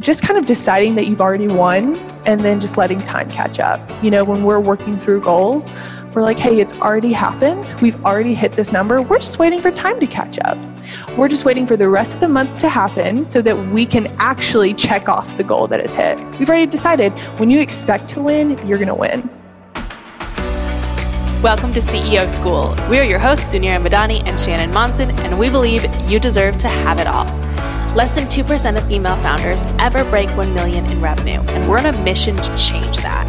just kind of deciding that you've already won and then just letting time catch up. You know, when we're working through goals, we're like, hey, it's already happened. We've already hit this number. We're just waiting for time to catch up. We're just waiting for the rest of the month to happen so that we can actually check off the goal that is hit. We've already decided when you expect to win, you're going to win. Welcome to CEO School. We are your hosts, Suneera Madhani and Shannon Monson, and we believe you deserve to have it all. Less than 2% of female founders ever break 1 million in revenue, and we're on a mission to change that.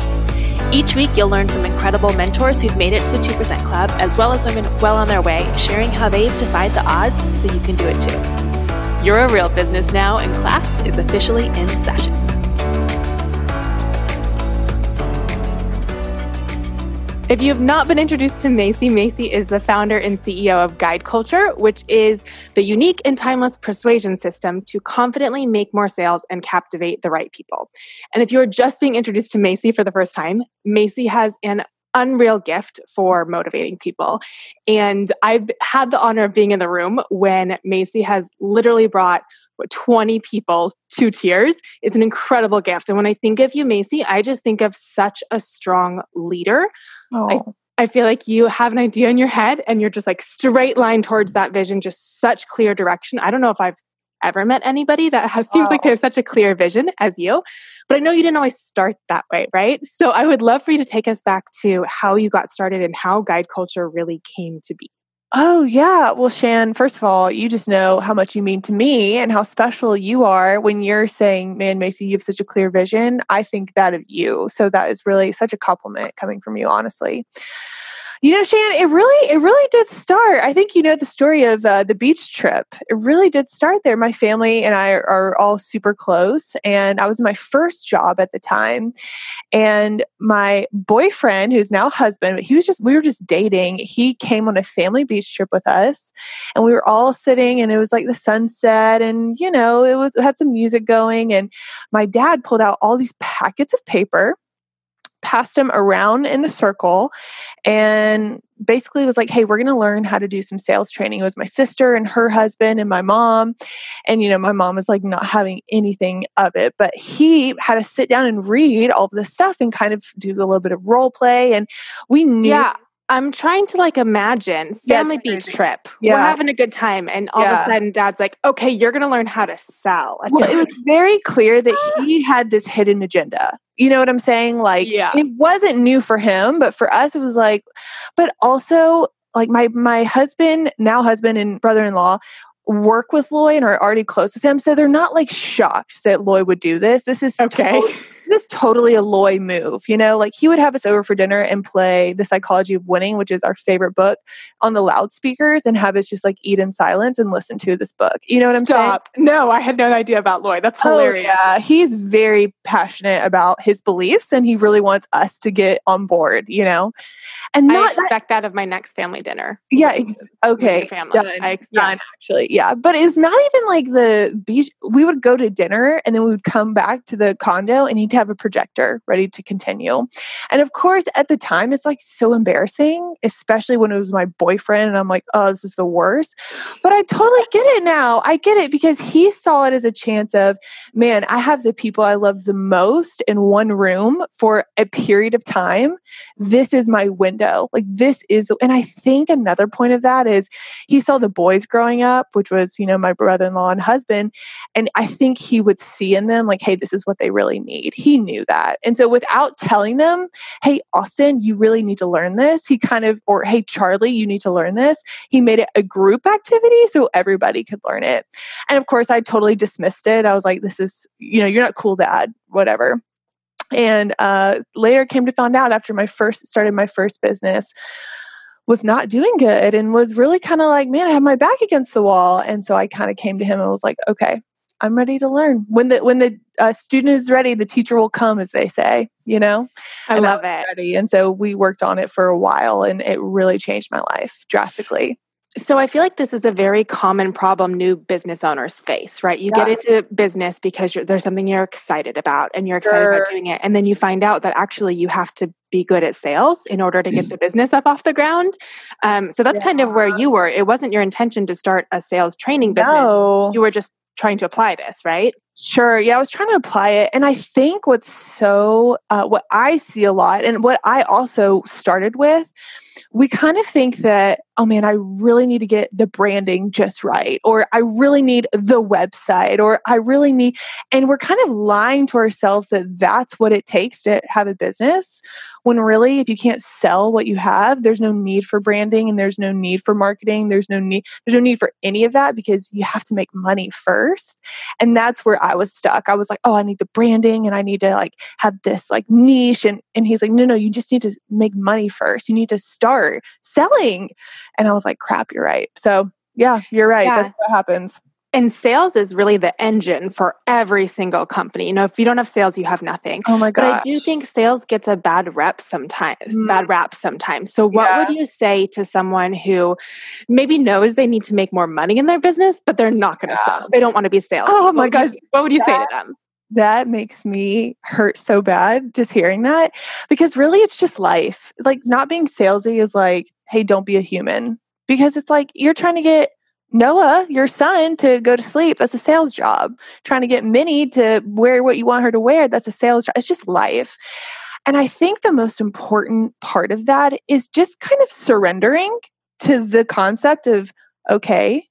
Each week, you'll learn from incredible mentors who've made it to the 2% Club, as well as women well on their way, sharing how they've defied the odds so you can do it too. You're a real business now, and class is officially in session. If you have not been introduced to Macy, Macy is the founder and CEO of Guide Culture, which is the unique and timeless persuasion system to confidently make more sales and captivate the right people. And if you're just being introduced to Macy for the first time, Macy has an unreal gift for motivating people. And I've had the honor of being in the room when Macy has literally brought 20 people to tears is an incredible gift. And when I think of you, Macy, I just think of such a strong leader. Oh. I, I feel like you have an idea in your head and you're just like straight line towards that vision, just such clear direction. I don't know if I've ever met anybody that has seems like they have such a clear vision as you. But I know you didn't always start that way, right? So I would love for you to take us back to how you got started and how guide culture really came to be. Oh, yeah. Well, Shan, first of all, you just know how much you mean to me and how special you are when you're saying, man, Macy, you have such a clear vision. I think that of you. So that is really such a compliment coming from you, honestly. You know, Shan, it really, it really did start. I think you know the story of uh, the beach trip. It really did start there. My family and I are all super close, and I was in my first job at the time. And my boyfriend, who's now husband, but he was just, we were just dating. He came on a family beach trip with us, and we were all sitting, and it was like the sunset, and you know, it was it had some music going, and my dad pulled out all these packets of paper passed him around in the circle and basically was like hey we're going to learn how to do some sales training. It was my sister and her husband and my mom. And you know my mom was like not having anything of it but he had to sit down and read all of this stuff and kind of do a little bit of role play and we knew yeah I'm trying to like imagine family beach trip. Yeah. We're having a good time, and all yeah. of a sudden, Dad's like, "Okay, you're going to learn how to sell." well, it was very clear that he had this hidden agenda. You know what I'm saying? Like, yeah. it wasn't new for him, but for us, it was like, but also like my my husband, now husband and brother-in-law work with Loy and are already close with him. So they're not like shocked that Loy would do this. This is okay. Totally, this is totally a Loy move. You know, like he would have us over for dinner and play The Psychology of Winning, which is our favorite book, on the loudspeakers and have us just like eat in silence and listen to this book. You know what I'm Stop. saying? No, I had no idea about Loy. That's oh, hilarious. Oh, yeah. He's very passionate about his beliefs and he really wants us to get on board, you know? And not I expect that, that of my next family dinner. Yeah. Ex- okay. Family. Done. I, yeah. Done, actually. Yeah. But it's not even like the beach. We would go to dinner and then we would come back to the condo and he'd have a projector ready to continue. And of course, at the time, it's like so embarrassing, especially when it was my boyfriend. And I'm like, oh, this is the worst. But I totally get it now. I get it because he saw it as a chance of, man, I have the people I love the most in one room for a period of time. This is my window. Like this is, and I think another point of that is he saw the boys growing up, which was, you know, my brother in law and husband. And I think he would see in them, like, hey, this is what they really need. He knew that. And so without telling them, hey, Austin, you really need to learn this, he kind of, or hey, Charlie, you need to learn this, he made it a group activity so everybody could learn it. And of course, I totally dismissed it. I was like, this is, you know, you're not cool, dad, whatever and uh, later came to find out after my first started my first business was not doing good and was really kind of like man i have my back against the wall and so i kind of came to him and was like okay i'm ready to learn when the when the uh, student is ready the teacher will come as they say you know i and love I it ready. and so we worked on it for a while and it really changed my life drastically so I feel like this is a very common problem new business owners face, right? You yeah. get into business because there's something you're excited about and you're excited sure. about doing it. And then you find out that actually you have to be good at sales in order to get the business up off the ground. Um, so that's yeah. kind of where you were. It wasn't your intention to start a sales training business. No. You were just trying to apply this, right? Sure. Yeah, I was trying to apply it. And I think what's so, uh, what I see a lot, and what I also started with, we kind of think that, oh man, I really need to get the branding just right, or I really need the website, or I really need, and we're kind of lying to ourselves that that's what it takes to have a business when really if you can't sell what you have there's no need for branding and there's no need for marketing there's no need there's no need for any of that because you have to make money first and that's where i was stuck. I was like oh i need the branding and i need to like have this like niche and and he's like no no you just need to make money first. You need to start selling and i was like crap you're right so yeah you're right yeah. that's what happens and sales is really the engine for every single company. You know, if you don't have sales, you have nothing. Oh my god! But I do think sales gets a bad rep sometimes, mm. bad rap sometimes. So, what yeah. would you say to someone who maybe knows they need to make more money in their business, but they're not going to yeah. sell? They don't want to be sales. Oh my gosh! what would you that, say to them? That makes me hurt so bad just hearing that because really, it's just life. Like not being salesy is like, hey, don't be a human because it's like you're trying to get Noah, your son, to go to sleep. That's a sales job. Trying to get Minnie to wear what you want her to wear. That's a sales job. It's just life. And I think the most important part of that is just kind of surrendering to the concept of, okay,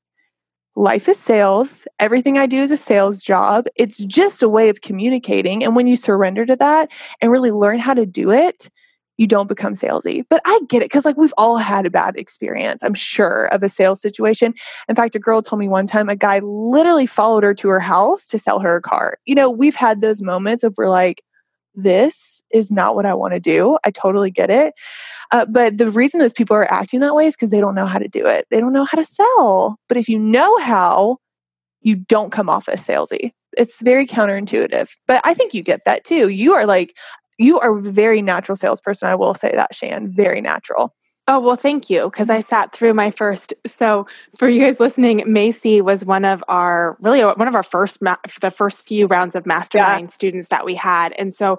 life is sales. Everything I do is a sales job. It's just a way of communicating. And when you surrender to that and really learn how to do it, you don't become salesy. But I get it because, like, we've all had a bad experience, I'm sure, of a sales situation. In fact, a girl told me one time a guy literally followed her to her house to sell her a car. You know, we've had those moments of we're like, this is not what I want to do. I totally get it. Uh, but the reason those people are acting that way is because they don't know how to do it. They don't know how to sell. But if you know how, you don't come off as salesy. It's very counterintuitive. But I think you get that too. You are like you are a very natural salesperson. I will say that, Shan, very natural. Oh, well, thank you. Because I sat through my first. So, for you guys listening, Macy was one of our really one of our first, ma- the first few rounds of mastermind yeah. students that we had. And so,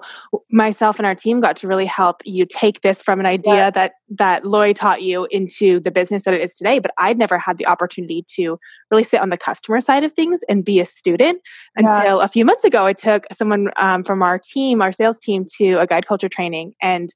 myself and our team got to really help you take this from an idea yeah. that that Lori taught you into the business that it is today. But I'd never had the opportunity to really sit on the customer side of things and be a student until yeah. a few months ago. I took someone um, from our team, our sales team, to a guide culture training and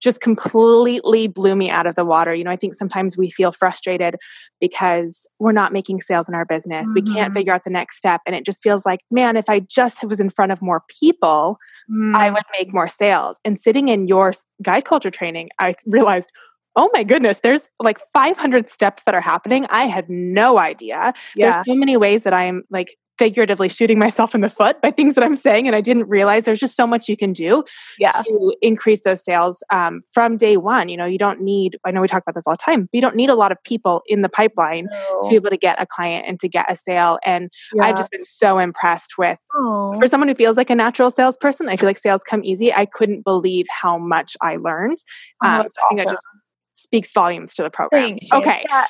just completely blew me out of the water. You know, I think sometimes we feel frustrated because we're not making sales in our business. Mm-hmm. We can't mm-hmm. figure out the next step. And it just feels like, man, if I just was in front of more people, mm. I would make more sales. And sitting in your guide culture training, I realized, oh my goodness, there's like 500 steps that are happening. I had no idea. Yeah. There's so many ways that I'm like figuratively shooting myself in the foot by things that I'm saying. And I didn't realize there's just so much you can do yeah. to increase those sales um, from day one. You know, you don't need, I know we talk about this all the time, but you don't need a lot of people in the pipeline no. to be able to get a client and to get a sale. And yeah. I've just been so impressed with, Aww. for someone who feels like a natural salesperson, I feel like sales come easy. I couldn't believe how much I learned. Oh, um, so I think awesome. that just speaks volumes to the program. Okay. Yeah.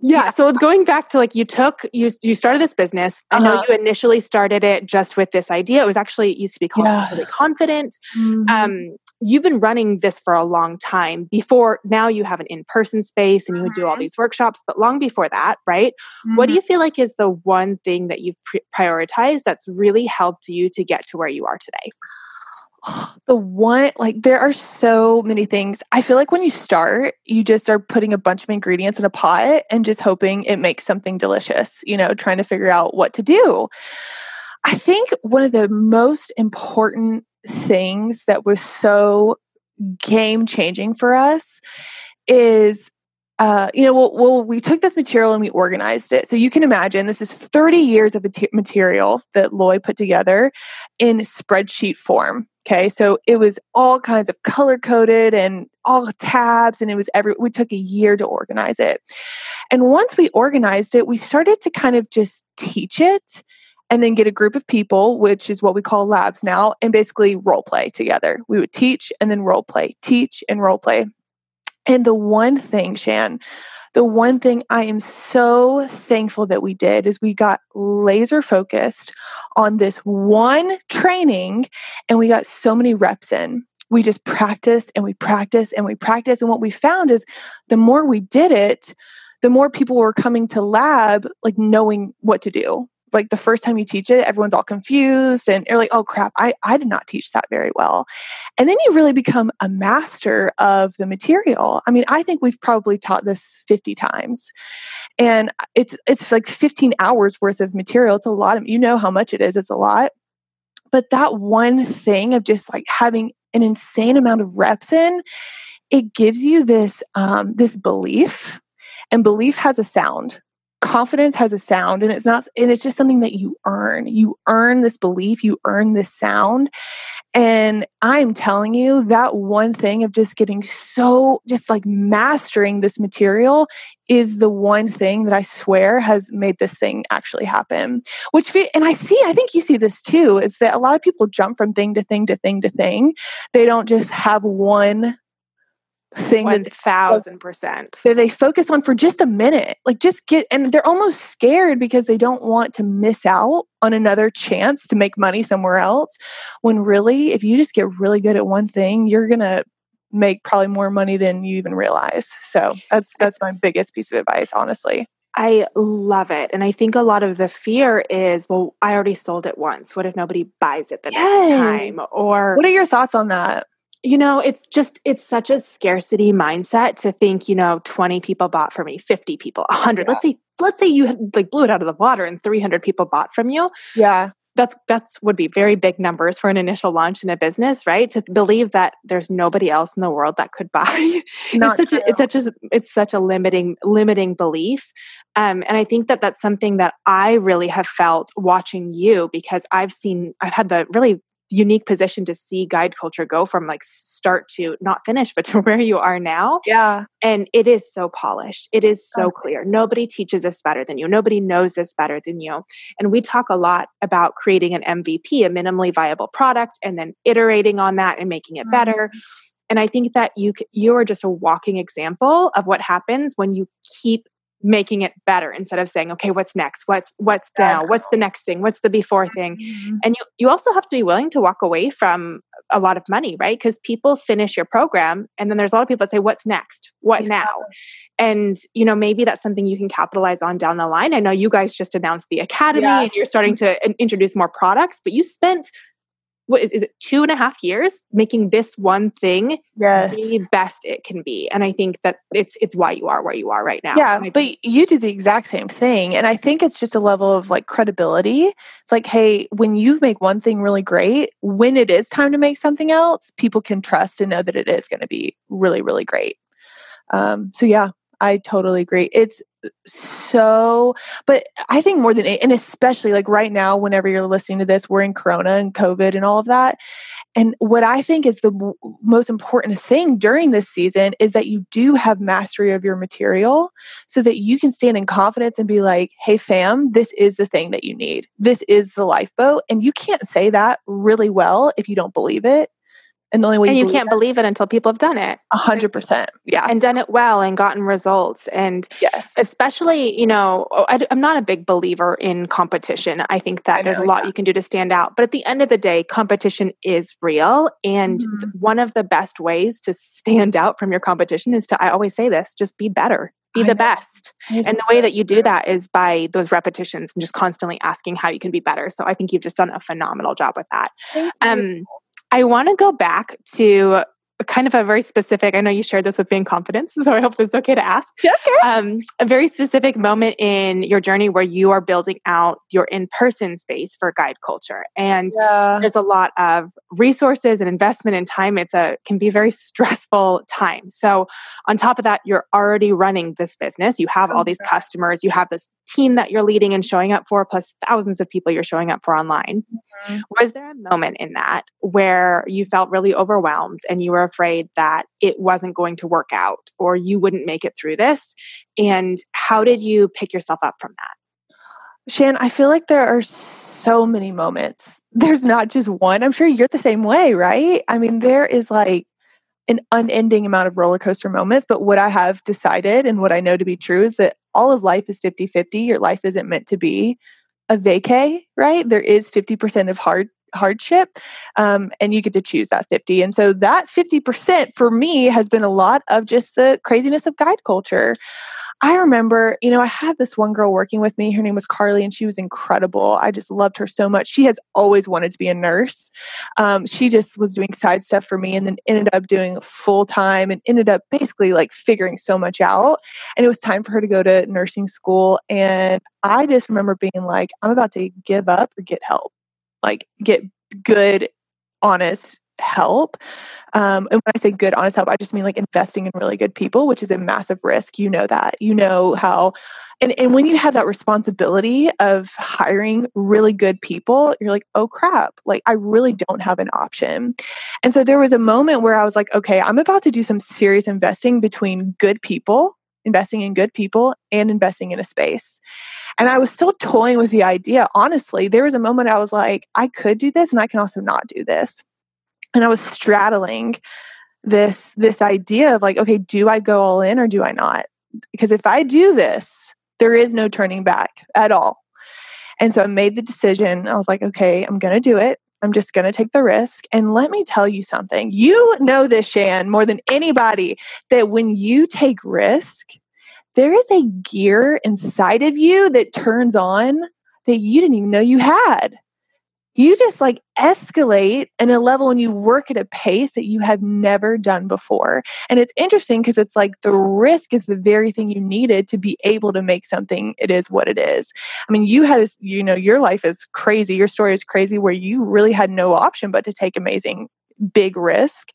Yeah. So going back to like you took you you started this business. I know uh-huh. you initially started it just with this idea. It was actually it used to be called yeah. really confident. Mm-hmm. Um, you've been running this for a long time. Before now, you have an in person space and you mm-hmm. do all mm-hmm. these workshops. But long before that, right? Mm-hmm. What do mm-hmm. you feel like is the one thing that you've pre- prioritized that's really helped you to get to where you are today? the one like there are so many things i feel like when you start you just are putting a bunch of ingredients in a pot and just hoping it makes something delicious you know trying to figure out what to do i think one of the most important things that was so game changing for us is uh, you know, well, well, we took this material and we organized it. So you can imagine this is 30 years of material that Loy put together in spreadsheet form. Okay, so it was all kinds of color coded and all tabs, and it was every. We took a year to organize it, and once we organized it, we started to kind of just teach it, and then get a group of people, which is what we call labs now, and basically role play together. We would teach and then role play, teach and role play. And the one thing, Shan, the one thing I am so thankful that we did is we got laser focused on this one training and we got so many reps in. We just practiced and we practiced and we practiced. And what we found is the more we did it, the more people were coming to lab like knowing what to do like the first time you teach it, everyone's all confused and you're like, oh crap, I, I did not teach that very well. And then you really become a master of the material. I mean, I think we've probably taught this 50 times. And it's it's like 15 hours worth of material. It's a lot of you know how much it is, it's a lot. But that one thing of just like having an insane amount of reps in, it gives you this um, this belief and belief has a sound confidence has a sound and it's not and it's just something that you earn. You earn this belief you earn this sound. And i'm telling you that one thing of just getting so just like mastering this material is the one thing that i swear has made this thing actually happen. Which and i see i think you see this too is that a lot of people jump from thing to thing to thing to thing. They don't just have one thing One thousand percent that they focus on for just a minute. Like just get and they're almost scared because they don't want to miss out on another chance to make money somewhere else. When really, if you just get really good at one thing, you're gonna make probably more money than you even realize. So that's that's my biggest piece of advice, honestly. I love it. And I think a lot of the fear is, well, I already sold it once. What if nobody buys it the yes. next time? Or what are your thoughts on that? You know it's just it's such a scarcity mindset to think you know 20 people bought from me 50 people 100 yeah. let's say let's say you had, like blew it out of the water and 300 people bought from you. Yeah. That's that's would be very big numbers for an initial launch in a business right? To believe that there's nobody else in the world that could buy. Not it's such true. a it's such a it's such a limiting limiting belief. Um, and i think that that's something that i really have felt watching you because i've seen i've had the really unique position to see guide culture go from like start to not finish but to where you are now. Yeah. And it is so polished. It is so okay. clear. Nobody teaches this better than you. Nobody knows this better than you. And we talk a lot about creating an mvp a minimally viable product and then iterating on that and making it better. Mm-hmm. and i think that you you are just a walking example of what happens when you keep making it better instead of saying okay what's next? What's what's now what's the next thing? What's the before thing? Mm-hmm. and you you also have to be willing to walk away from a lot of money right? Because people finish your program and then there's a lot of people that say what's next? What yeah. now and you know maybe that's something you can capitalize on down the line. I know you guys just announced the academy yeah. and you're starting to introduce more products but you spent what is, is it two and a half years making this one thing yes. the best it can be? And i think that it's it's why you are where you are right now. Yeah but you do the exact same thing. And i think it's just a level of like credibility. It's like hey when you make one thing really great when it is time to make something else people can trust and know that it is going to be really really great. Um, so yeah I totally agree. It's so, but I think more than, and especially like right now, whenever you're listening to this, we're in Corona and COVID and all of that. And what I think is the w- most important thing during this season is that you do have mastery of your material so that you can stand in confidence and be like, hey, fam, this is the thing that you need. This is the lifeboat. And you can't say that really well if you don't believe it. And the only way and you, you can't believe it until people have done it. A hundred percent. Yeah. And done it well and gotten results. And yes, especially, you know, oh, I, am not a big believer in competition. I think that I there's know, a lot yeah. you can do to stand out. But at the end of the day, competition is real. And mm-hmm. one of the best ways to stand out from your competition is to, I always say this, just be better be the best. and the way that you do that is by those repetitions and just constantly asking how you can be better. So I think you've just done a phenomenal job with that. Um, I want to go back to kind of a very specific i know you shared this with being confidence so i hope it's okay to ask. Okay. um, a very specific moment in your journey where you are building out your in-person space for guide culture. And yeah. there's a lot of resources and investment and time. It's a can be a very stressful time. So on top of that you're already running this business. You have all these customers. You have this team that you're leading and showing up for plus thousands of people you're showing up for online mm-hmm. was there a moment in that where you felt really overwhelmed and you were afraid that it wasn't going to work out or you wouldn't make it through this? And how did you pick yourself up from that? Shan, I feel like there are so many moments. There's not just one. I'm sure you're the same way, right? I mean, there is like an unending amount of roller coaster moments. But what I have decided and what I know to be true is that all of life is 50 50. Your life isn't meant to be a vacay, right? There is 50% of hard hardship um, and you get to choose that 50 and so that 50% for me has been a lot of just the craziness of guide culture I remember, you know, I had this one girl working with me. Her name was Carly, and she was incredible. I just loved her so much. She has always wanted to be a nurse. Um, she just was doing side stuff for me and then ended up doing full time and ended up basically like figuring so much out. And it was time for her to go to nursing school. And I just remember being like, I'm about to give up or get help, like get good, honest help. Um, and when I say good, honest help, I just mean like investing in really good people, which is a massive risk. You know that. You know how and, and when you have that responsibility of hiring really good people, you're like, oh crap, like I really don't have an option. And so there was a moment where I was like, okay, I'm about to do some serious investing between good people, investing in good people, and investing in a space. And I was still toying with the idea. Honestly, there was a moment I was like, I could do this and I can also not do this and I was straddling this this idea of like okay do I go all in or do I not? Because if I do this there is no turning back at all. And so I made the decision. I was like okay I'm going to do it. I'm just going to take the risk. And let me tell you something. You know this Shan more than anybody that when you take risk there is a gear inside of you that turns on that you didn't even know you had you just like escalate in a level and you work at a pace that you have never done before. And it's interesting because it's like the risk is the very thing you needed to be able to make something it is what it is. I mean, you had, you know, your life is crazy. Your story is crazy where you really had no option but to take amazing big risk.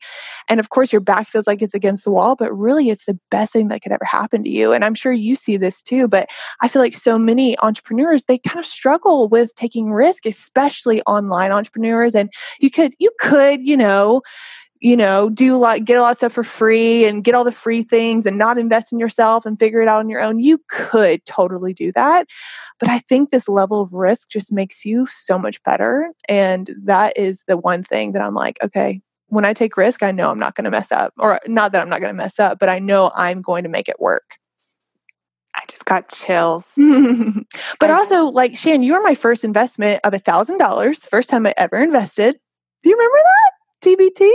And of course, your back feels like it's against the wall, but really it's the best thing that could ever happen to you. And I'm sure you see this too, but I feel like so many entrepreneurs, they kind of struggle with taking risk, especially online entrepreneurs. And you could, you could, you know, you know, do like get a lot of stuff for free and get all the free things and not invest in yourself and figure it out on your own. You could totally do that. But I think this level of risk just makes you so much better. And that is the one thing that I'm like, okay, when I take risk, I know I'm not going to mess up. Or not that I'm not going to mess up, but I know I'm going to make it work. I just got chills. but also, like Shan, you were my first investment of a thousand dollars, first time I ever invested. Do you remember that? TBT.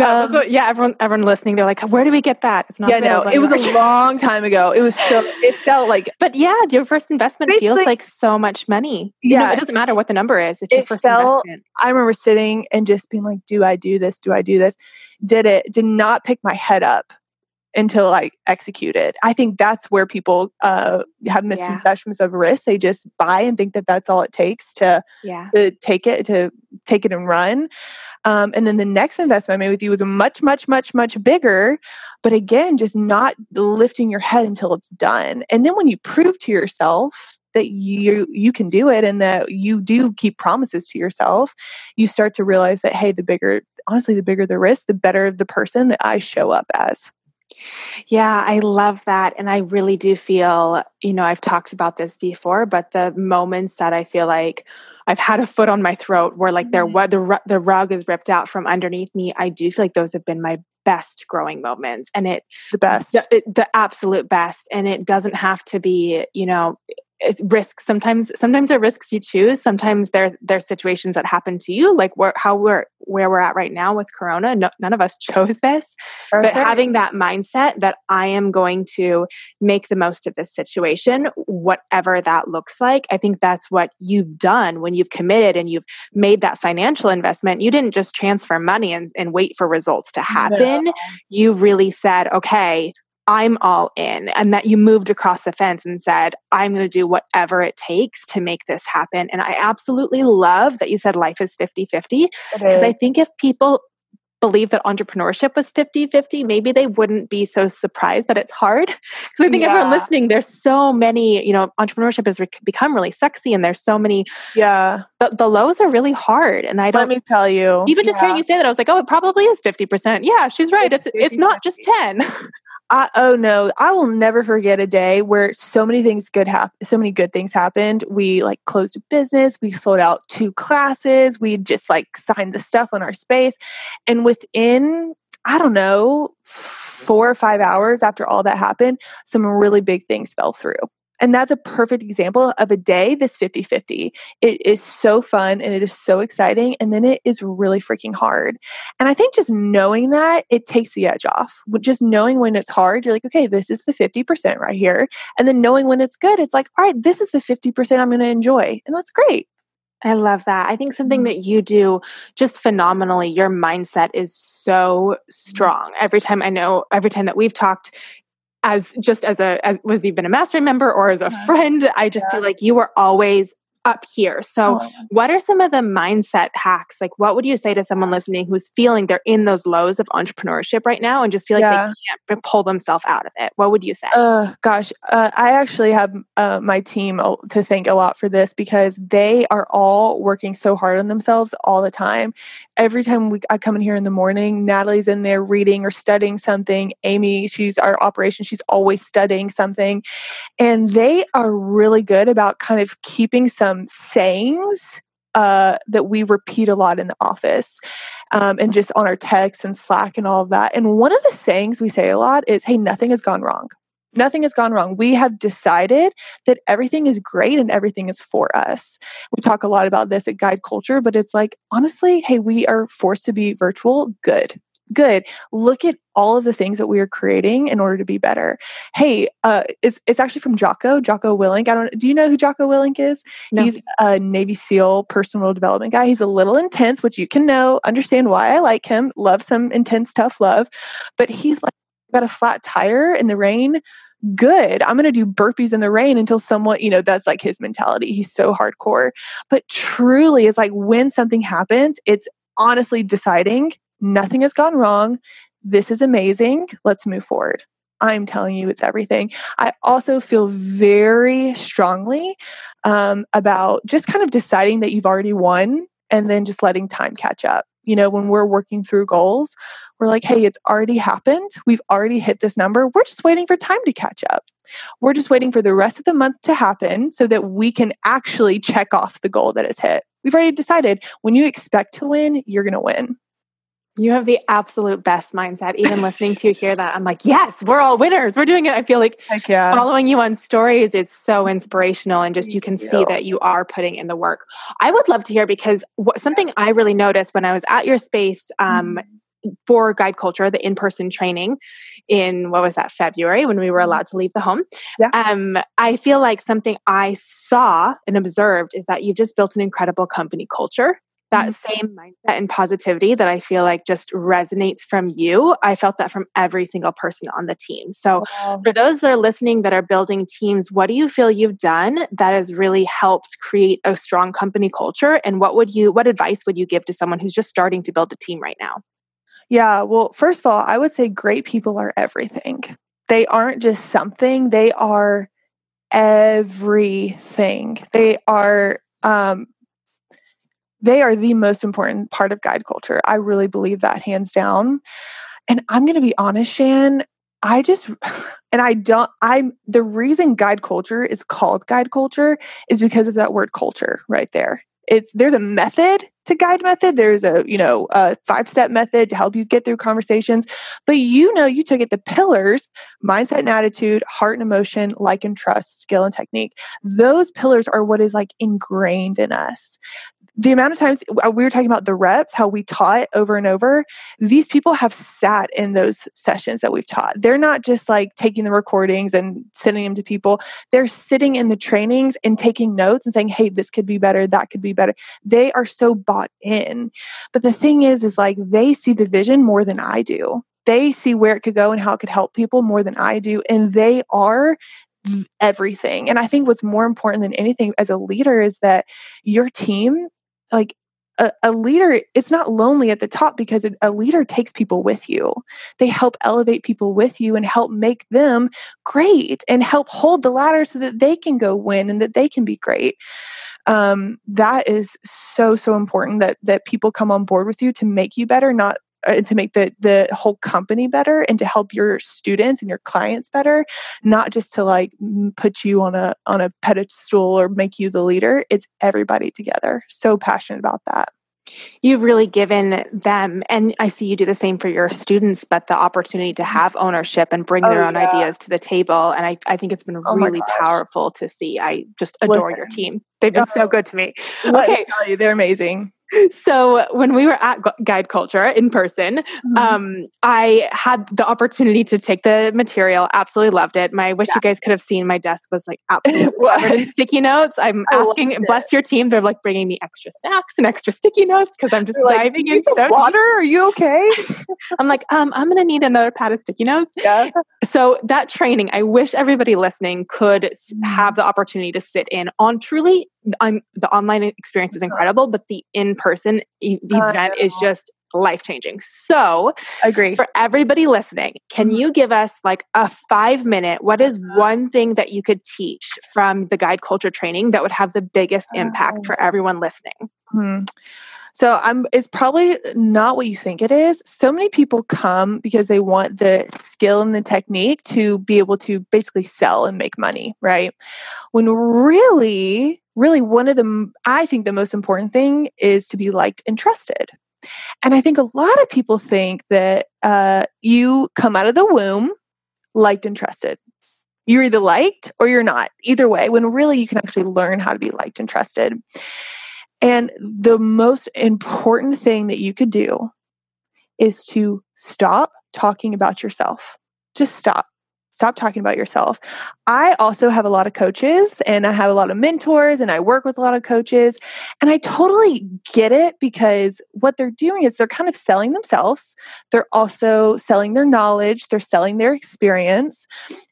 Um, what, yeah, everyone, everyone listening, they're like, "Where do we get that?" It's not. Yeah, no, it was a long time ago. It was so. It felt like, but yeah, your first investment feels like so much money. Yeah, you know, it doesn't matter what the number is. It's your it first felt, investment. I remember sitting and just being like, "Do I do this? Do I do this?" Did it? Did not pick my head up until I executed. I think that's where people uh, have misconceptions yeah. of risk. They just buy and think that that's all it takes to, yeah. to take it to take it and run. Um, and then the next investment I made with you was much, much, much, much bigger. But again, just not lifting your head until it's done. And then when you prove to yourself that you you can do it and that you do keep promises to yourself, you start to realize that hey, the bigger honestly, the bigger the risk, the better the person that I show up as. Yeah, I love that. And I really do feel, you know, I've talked about this before, but the moments that I feel like I've had a foot on my throat where like mm-hmm. there, the, the rug is ripped out from underneath me, I do feel like those have been my best growing moments and it the best the, the absolute best and it doesn't have to be you know risks sometimes sometimes they're risks you choose. Sometimes they're they're situations that happen to you like where how we're where we're at right now with corona. No, none of us chose this Perfect. but having that mindset that i am going to make the most of this situation whatever that looks like i think that's what you've done when you've committed and you've made that financial investment. You didn't just transfer money and, and wait for results to happen. No. you really said okay I'm all in, and that you moved across the fence and said, I'm going to do whatever it takes to make this happen. And I absolutely love that you said life is 50 50, because I think if people believe that entrepreneurship was 50 50, maybe they wouldn't be so surprised that it's hard. Because I think yeah. everyone listening, there's so many, you know, entrepreneurship has re- become really sexy and there's so many. Yeah. The, the lows are really hard. And I don't. Let me tell you. Even just yeah. hearing you say that, I was like, oh, it probably is 50%. Yeah, she's right. It's, it's, it's not just 10. I, oh no, I will never forget a day where so many things good happened. So many good things happened. We like closed a business. We sold out two classes. We just like signed the stuff on our space, and within I don't know four or five hours after all that happened, some really big things fell through. And that's a perfect example of a day that's 50 50. It is so fun and it is so exciting. And then it is really freaking hard. And I think just knowing that, it takes the edge off. Just knowing when it's hard, you're like, okay, this is the 50% right here. And then knowing when it's good, it's like, all right, this is the 50% I'm going to enjoy. And that's great. I love that. I think something mm-hmm. that you do just phenomenally, your mindset is so mm-hmm. strong. Every time I know, every time that we've talked, as just as a as was even a mastery member or as a uh-huh. friend, I just feel like you were always up here. So, oh. what are some of the mindset hacks? Like, what would you say to someone listening who's feeling they're in those lows of entrepreneurship right now and just feel like yeah. they can't pull themselves out of it? What would you say? Uh, gosh, uh, I actually have uh, my team to thank a lot for this because they are all working so hard on themselves all the time. Every time we, I come in here in the morning, Natalie's in there reading or studying something. Amy, she's our operation, she's always studying something. And they are really good about kind of keeping some um, sayings uh, that we repeat a lot in the office um, and just on our texts and Slack and all of that. And one of the sayings we say a lot is, hey, nothing has gone wrong. Nothing has gone wrong. We have decided that everything is great and everything is for us. We talk a lot about this at Guide Culture, but it's like, honestly, hey, we are forced to be virtual. Good good look at all of the things that we are creating in order to be better hey uh it's, it's actually from jocko jocko willink i don't do you know who jocko willink is no. he's a navy seal personal development guy he's a little intense which you can know understand why i like him love some intense tough love but he's like got a flat tire in the rain good. I'm going to do burpees in the rain until someone, you know, that's like his mentality. He's so hardcore. But truly, it's like when something happens, it's honestly deciding Nothing has gone wrong. This is amazing. Let's move forward. I'm telling you, it's everything. I also feel very strongly um, about just kind of deciding that you've already won and then just letting time catch up. You know, when we're working through goals, we're like, hey, it's already happened. We've already hit this number. We're just waiting for time to catch up. We're just waiting for the rest of the month to happen so that we can actually check off the goal that is hit. We've already decided when you expect to win, you're going to win. You have the absolute best mindset. Even listening to you hear that, I'm like, yes, we're all winners. We're doing it. I feel like yeah. following you on stories, it's so inspirational. And just you can see that you are putting in the work. I would love to hear because what, something I really noticed when I was at your space um, mm-hmm. for guide culture, the in person training in what was that, February, when we were mm-hmm. allowed to leave the home. Yeah. Um, I feel like something I saw and observed is that you've just built an incredible company culture that mm-hmm. same mindset and positivity that I feel like just resonates from you, I felt that from every single person on the team. So, wow. for those that are listening that are building teams, what do you feel you've done that has really helped create a strong company culture? And what would you, what advice would you give to someone who's just starting to build a team right now? Yeah, well, first of all, I would say great people are everything. They aren't just something, they are everything. They are um, they are the most important part of guide culture. I really believe that hands down. And I'm going to be honest, Shan, I just, and I don't, I'm, the reason guide culture is called guide culture is because of that word culture right there. It's there's a method to guide method. There's a you know a five step method to help you get through conversations. But you know you took it the pillars mindset and attitude heart and emotion like and trust skill and technique. Those pillars are what is like ingrained in us the amount of times uh, we were talking about the reps, how we taught over and over, these people have sat in those sessions that we've taught. They're not just like taking the recordings and sending them to people. They're sitting in the trainings and taking notes and saying, hey, this could be better, that could be better. They are so bought in. But the thing is, is like they see the vision more than I do. They see where it could go and how it could help people more than I do. And they are everything. And I think what's more important than anything as a leader is that your team like a, a, leader it's not lonely at the top because a leader takes people with you. They help elevate people with you and help make them great and help hold the ladder so that they can go win and that they can be great. Um, that is so so important that that people come on board with you to make you better not uh, to make the the whole company better and to help your students and your clients better not just to like put you on a on a pedestal or make you the leader it's everybody together so passionate about that You've really given them, and I see you do the same for your students, but the opportunity to have ownership and bring oh, their own yeah. ideas to the table. And I, I think it's been oh really powerful to see. I just adore Listen. your team. They've been so good to me. okay. You, they're amazing so when we were at guide culture in person mm-hmm. um, i had the opportunity to take the material absolutely loved it. My I wish yeah. you guys could have seen my desk was like absolutely sticky notes. I'm I asking bless your team they're like bringing me extra snacks and extra sticky notes because i'm just You're diving like, in so water? Deep. are you okay? I'm like um, i'm gonna need another pad of sticky notes. Yeah. So that training i wish everybody listening could mm-hmm. have the opportunity to sit in on truly I'm, the online experience is incredible, but the in person e- event is just life changing. So, agree. For everybody listening, can mm-hmm. you give us like a five minute? What is uh-huh. one thing that you could teach from the guide culture training that would have the biggest impact for oh. everyone listening? Hmm. So I'm it's probably not what you think it is. So many people come because they want the skill and the technique to be able to basically sell and make money, right? When really really one of the i think the most important thing is to be liked and trusted. And i think a lot of people think that uh, you come out of the womb liked and trusted. You're either liked or you're not. Either way when really you can actually learn how to be liked and trusted. And the most important thing that you could do is to stop talking about yourself. Just stop stop talking about yourself. I also have a lot of coaches and I have a lot of mentors and I work with a lot of coaches. And I totally get it because what they're doing is they're kind of selling themselves. They're also selling their knowledge, they're selling their experience.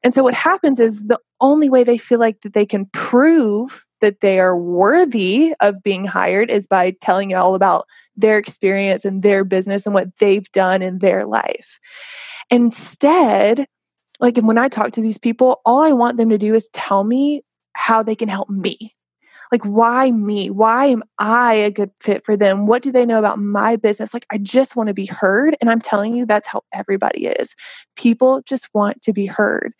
And so what happens is the only way they feel like that they can prove that they are worthy of being hired is by telling you all about their experience and their business and what they've done in their life. Instead, like when I talk to these people, all I want them to do is tell me how they can help me. Like, why me? Why am I a good fit for them? What do they know about my business? Like, I just want to be heard. And I'm telling you, that's how everybody is. People just want to be heard.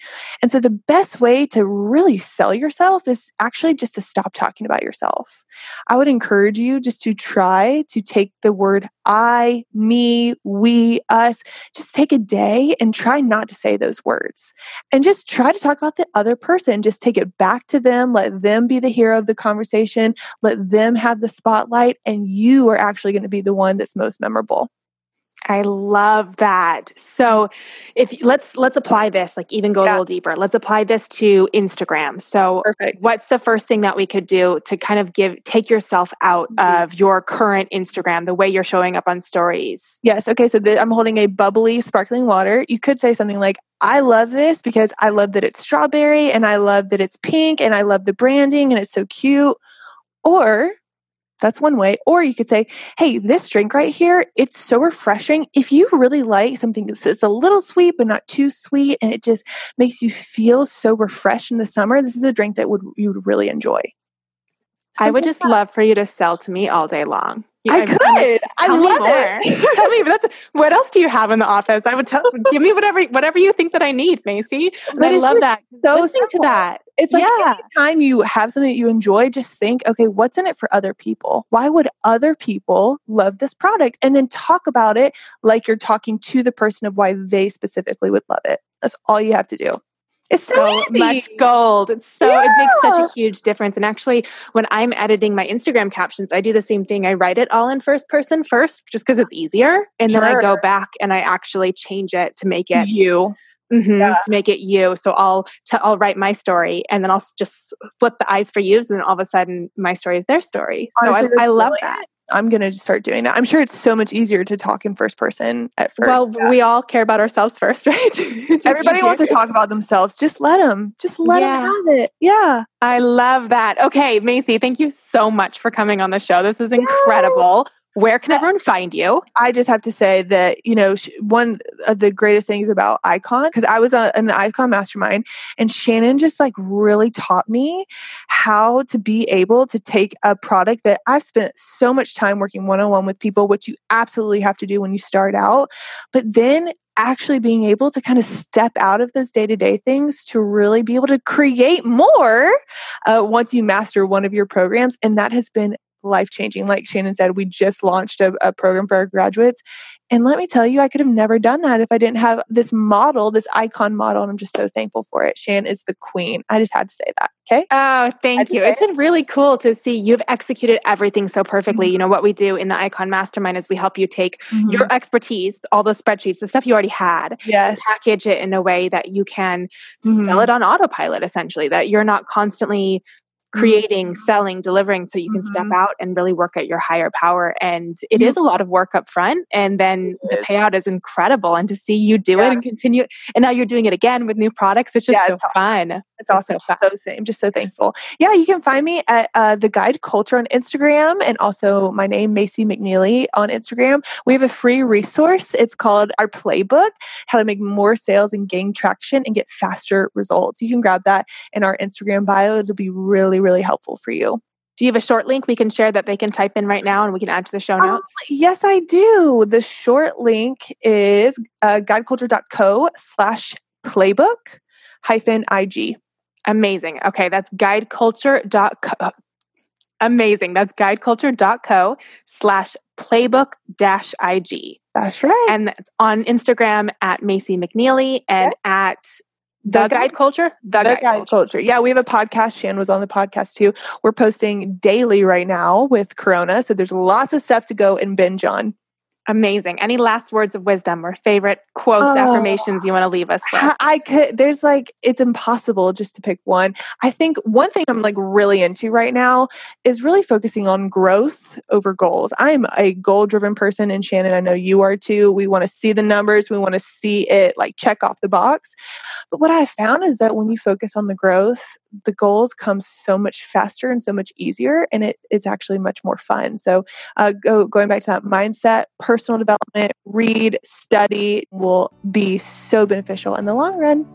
And so, the best way to really sell yourself is actually just to stop talking about yourself. I would encourage you just to try to take the word I, me, we, us, just take a day and try not to say those words and just try to talk about the other person. Just take it back to them, let them be the hero of the conversation, let them have the spotlight, and you are actually going to be the one that's most memorable. I love that. So if let's let's apply this like even go yeah. a little deeper. Let's apply this to Instagram. So Perfect. what's the first thing that we could do to kind of give take yourself out mm-hmm. of your current Instagram, the way you're showing up on stories? Yes. Okay, so the, I'm holding a bubbly sparkling water. You could say something like I love this because I love that it's strawberry and I love that it's pink and I love the branding and it's so cute. Or that's one way. Or you could say, hey, this drink right here, it's so refreshing. If you really like something that's a little sweet, but not too sweet, and it just makes you feel so refreshed in the summer, this is a drink that would you would really enjoy. I would just love for you to sell to me all day long. You, I, I could. I love it. tell me, that's what else do you have in the office? I would tell, give me whatever, whatever you think that I need, Macy. I love that. So Listening simple. to that. It's like yeah. anytime you have something that you enjoy, just think, okay, what's in it for other people? Why would other people love this product? And then talk about it like you're talking to the person of why they specifically would love it. That's all you have to do. It's so, so much gold. It's so yeah. it makes such a huge difference. And actually, when I'm editing my Instagram captions, I do the same thing. I write it all in first person first, just because it's easier, and sure. then I go back and I actually change it to make it you. Mm-hmm, yeah. to make it you. So I'll t- I'll write my story and then I'll just flip the eyes for you. And then all of a sudden my story is their story. So I, I love that. I'm going to start doing that. I'm sure it's so much easier to talk in first person at first. Well, yeah. we all care about ourselves first, right? Everybody easier. wants to talk about themselves. Just let them. Just let yeah. them have it. Yeah. I love that. Okay, Macy, thank you so much for coming on the show. This was incredible. Yeah. Where can everyone find you? I just have to say that, you know, one of the greatest things about Icon, because I was a, an Icon mastermind, and Shannon just like really taught me how to be able to take a product that I've spent so much time working one on one with people, which you absolutely have to do when you start out, but then actually being able to kind of step out of those day to day things to really be able to create more uh, once you master one of your programs. And that has been life changing. Like Shannon said, we just launched a, a program for our graduates. And let me tell you, I could have never done that if I didn't have this model, this icon model. And I'm just so thankful for it. Shan is the queen. I just had to say that. Okay. Oh, thank you. It's been really cool to see you've executed everything so perfectly. Mm-hmm. You know, what we do in the Icon Mastermind is we help you take mm-hmm. your expertise, all those spreadsheets, the stuff you already had, yes. package it in a way that you can mm-hmm. sell it on autopilot, essentially, that you're not constantly creating, mm-hmm. selling, delivering so you can mm-hmm. step out and really work at your higher power. And it is a lot of work up front. And then the payout is incredible. And to see you do yeah. it and continue, and now you're doing it again with new products, it's just yeah, so it's fun. It's, awesome. So, so I'm just so thankful. Yeah, you can find me at uh, The Guide Culture on Instagram and also my name, Macy McNeely, on Instagram. We have a free resource. It's called Our Playbook How to Make More Sales and Gain Traction and Get Faster Results. You can grab that in our Instagram bio. It'll be really really, helpful for you. Do you have a short link we can share that they can type in right now and we can add to the show um, notes? Um, yes, I do. The short link is uh, guideculture.co slash playbook hyphen IG. Amazing. Okay, that's guideculture.co. Uh, amazing. That's guideculture.co slash playbook dash IG. That's right. And that's on Instagram at Macy McNeely and at the, the guide, culture? The, the guide, guide culture. culture. Yeah, we have a podcast. Shan was on the podcast too. We're posting daily right now with Corona. So there's lots of stuff to go and binge on. Amazing. Any last words of wisdom or favorite quotes, oh, affirmations you want to leave us with? I could, there's like, it's impossible just to pick one. I think one thing I'm like really into right now is really focusing on growth over goals. I'm a goal driven person, and Shannon, I know you are too. We want to see the numbers, we want to see it like check off the box. But what I found is that when you focus on the growth, the goals come so much faster and so much easier, and it, it's actually much more fun. So, uh, go, going back to that mindset, personal development, read, study will be so beneficial in the long run.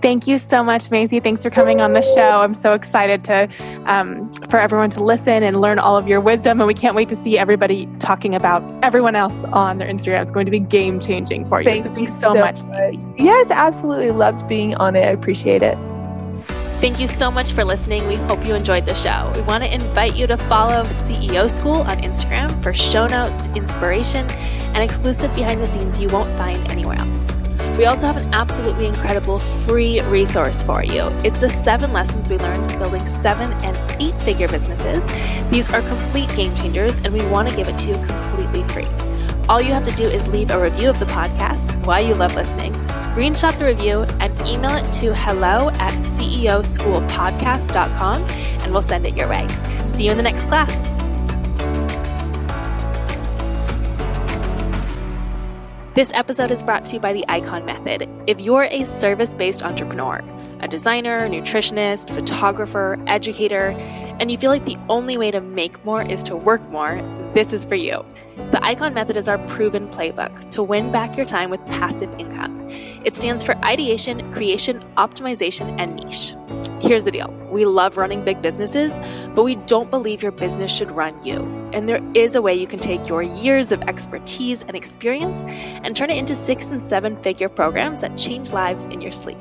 Thank you so much, Macy. Thanks for coming on the show. I'm so excited to um, for everyone to listen and learn all of your wisdom, and we can't wait to see everybody talking about everyone else on their Instagram. It's going to be game changing for you. Thank so thanks so, so much. much. Yes, absolutely. Loved being on it. I appreciate it. Thank you so much for listening. We hope you enjoyed the show. We want to invite you to follow CEO School on Instagram for show notes, inspiration, and exclusive behind the scenes you won't find anywhere else. We also have an absolutely incredible free resource for you. It's the seven lessons we learned building seven and eight figure businesses. These are complete game changers, and we want to give it to you completely free. All you have to do is leave a review of the podcast, why you love listening, screenshot the review, and email it to hello at ceoschoolpodcast.com, and we'll send it your way. See you in the next class. This episode is brought to you by the Icon Method. If you're a service based entrepreneur, a designer, nutritionist, photographer, educator, and you feel like the only way to make more is to work more, this is for you. The ICON method is our proven playbook to win back your time with passive income. It stands for ideation, creation, optimization, and niche. Here's the deal we love running big businesses, but we don't believe your business should run you. And there is a way you can take your years of expertise and experience and turn it into six and seven figure programs that change lives in your sleep.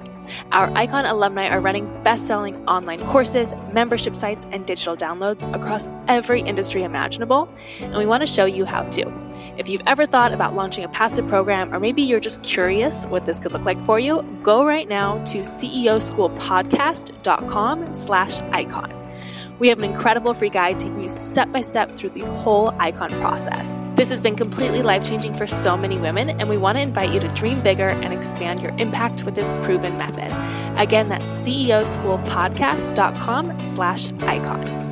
Our Icon alumni are running best selling online courses, membership sites, and digital downloads across every industry imaginable, and we want to show you how to. If you've ever thought about launching a passive program, or maybe you're just curious what this could look like for you, go right now to ceoschoolpodcast.com slash icon. We have an incredible free guide taking you step by step through the whole icon process. This has been completely life changing for so many women, and we want to invite you to dream bigger and expand your impact with this proven method. Again, that's ceoschoolpodcast.com slash icon.